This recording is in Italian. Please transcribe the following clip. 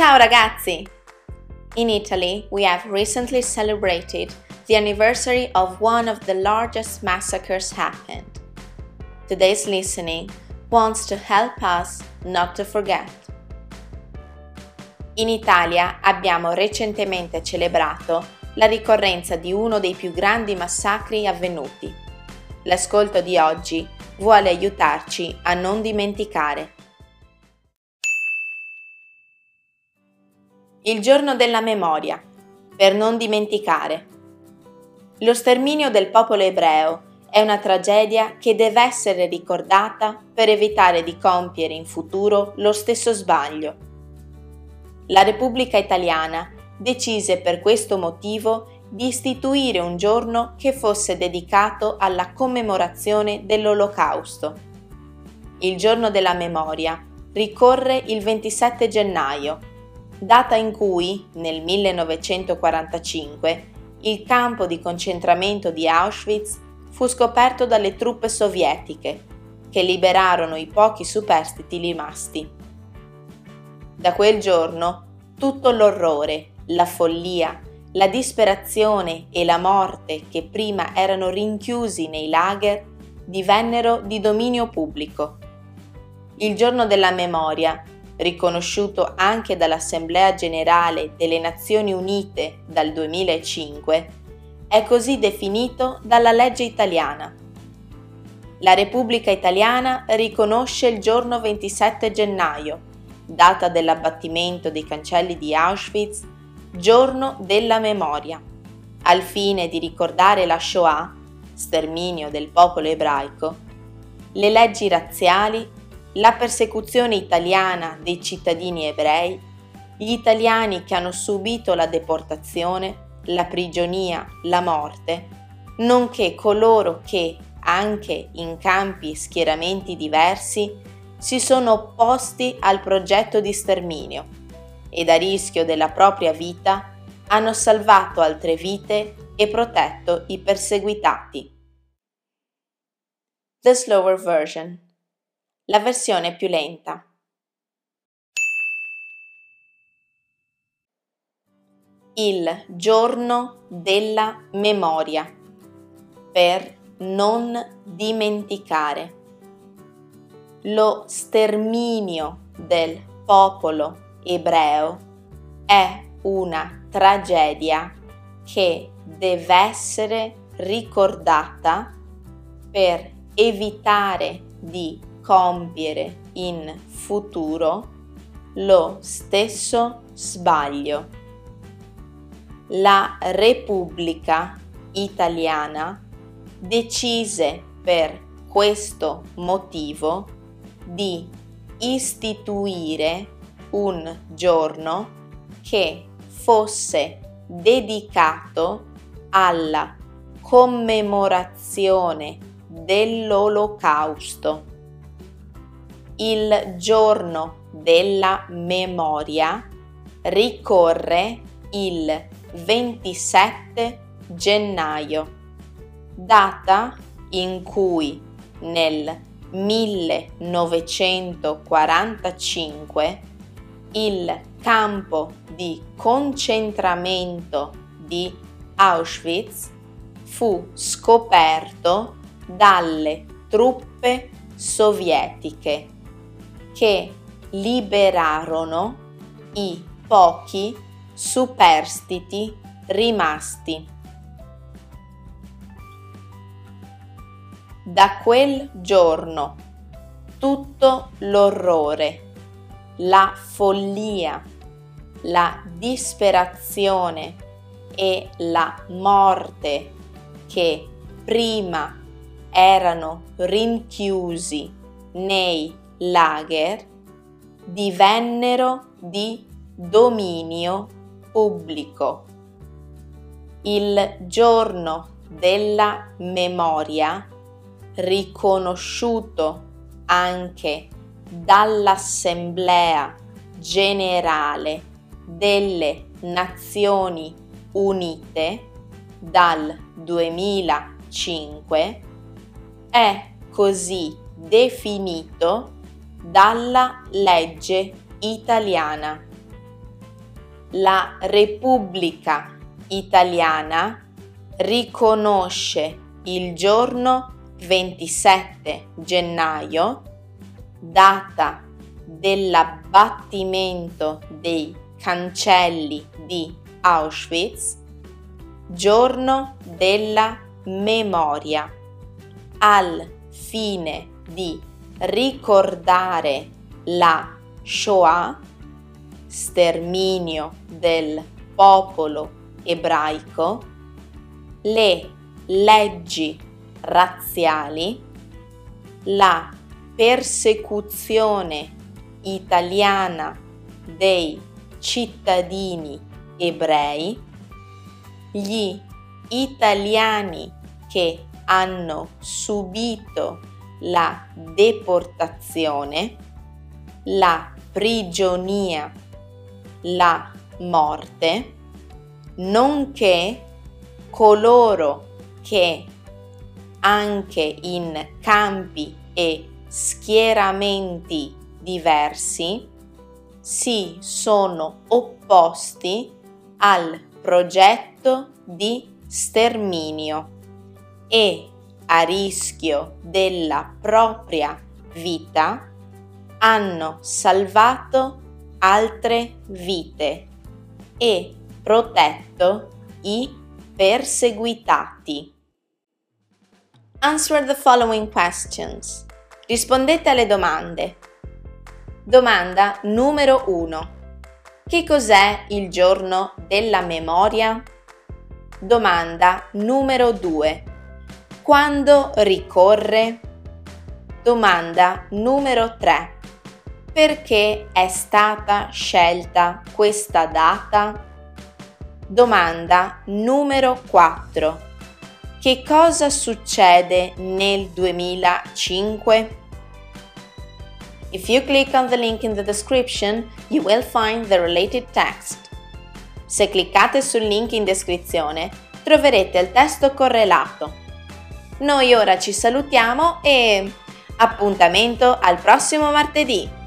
Ciao ragazzi! In Italy, we have recently celebrated the anniversary of one of the largest massacres happened. Today's listening wants to help us not to forget. In Italia abbiamo recentemente celebrato la ricorrenza di uno dei più grandi massacri avvenuti. L'ascolto di oggi vuole aiutarci a non dimenticare. Il giorno della memoria, per non dimenticare. Lo sterminio del popolo ebreo è una tragedia che deve essere ricordata per evitare di compiere in futuro lo stesso sbaglio. La Repubblica Italiana decise per questo motivo di istituire un giorno che fosse dedicato alla commemorazione dell'Olocausto. Il giorno della memoria ricorre il 27 gennaio data in cui, nel 1945, il campo di concentramento di Auschwitz fu scoperto dalle truppe sovietiche, che liberarono i pochi superstiti rimasti. Da quel giorno tutto l'orrore, la follia, la disperazione e la morte che prima erano rinchiusi nei lager divennero di dominio pubblico. Il giorno della memoria riconosciuto anche dall'Assemblea generale delle Nazioni Unite dal 2005, è così definito dalla legge italiana. La Repubblica Italiana riconosce il giorno 27 gennaio, data dell'abbattimento dei cancelli di Auschwitz, giorno della memoria, al fine di ricordare la Shoah, sterminio del popolo ebraico, le leggi razziali la persecuzione italiana dei cittadini ebrei, gli italiani che hanno subito la deportazione, la prigionia, la morte, nonché coloro che, anche in campi e schieramenti diversi, si sono opposti al progetto di sterminio ed a rischio della propria vita hanno salvato altre vite e protetto i perseguitati. The slower version la versione più lenta. Il giorno della memoria per non dimenticare. Lo sterminio del popolo ebreo è una tragedia che deve essere ricordata per evitare di compiere in futuro lo stesso sbaglio. La Repubblica Italiana decise per questo motivo di istituire un giorno che fosse dedicato alla commemorazione dell'olocausto il giorno della memoria ricorre il 27 gennaio, data in cui nel 1945 il campo di concentramento di Auschwitz fu scoperto dalle truppe sovietiche che liberarono i pochi superstiti rimasti. Da quel giorno tutto l'orrore, la follia, la disperazione e la morte che prima erano rinchiusi nei lager divennero di dominio pubblico. Il giorno della memoria, riconosciuto anche dall'Assemblea generale delle Nazioni Unite dal 2005, è così definito dalla legge italiana. la Repubblica Italiana riconosce il giorno 27 gennaio, data dell'abbattimento dei cancelli di Auschwitz, giorno della memoria, al fine di ricordare la Shoah, sterminio del popolo ebraico, le leggi razziali, la persecuzione italiana dei cittadini ebrei, gli italiani che hanno subito la deportazione, la prigionia, la morte, nonché coloro che anche in campi e schieramenti diversi si sono opposti al progetto di sterminio e a rischio della propria vita hanno salvato altre vite e protetto i perseguitati. Answer the following questions. Rispondete alle domande. Domanda numero 1. Che cos'è il giorno della memoria? Domanda numero 2. Quando ricorre? Domanda numero 3. Perché è stata scelta questa data? Domanda numero 4. Che cosa succede nel 2005? If you click on the link in the description, you will find the related text. Se cliccate sul link in descrizione, troverete il testo correlato. Noi ora ci salutiamo e appuntamento al prossimo martedì!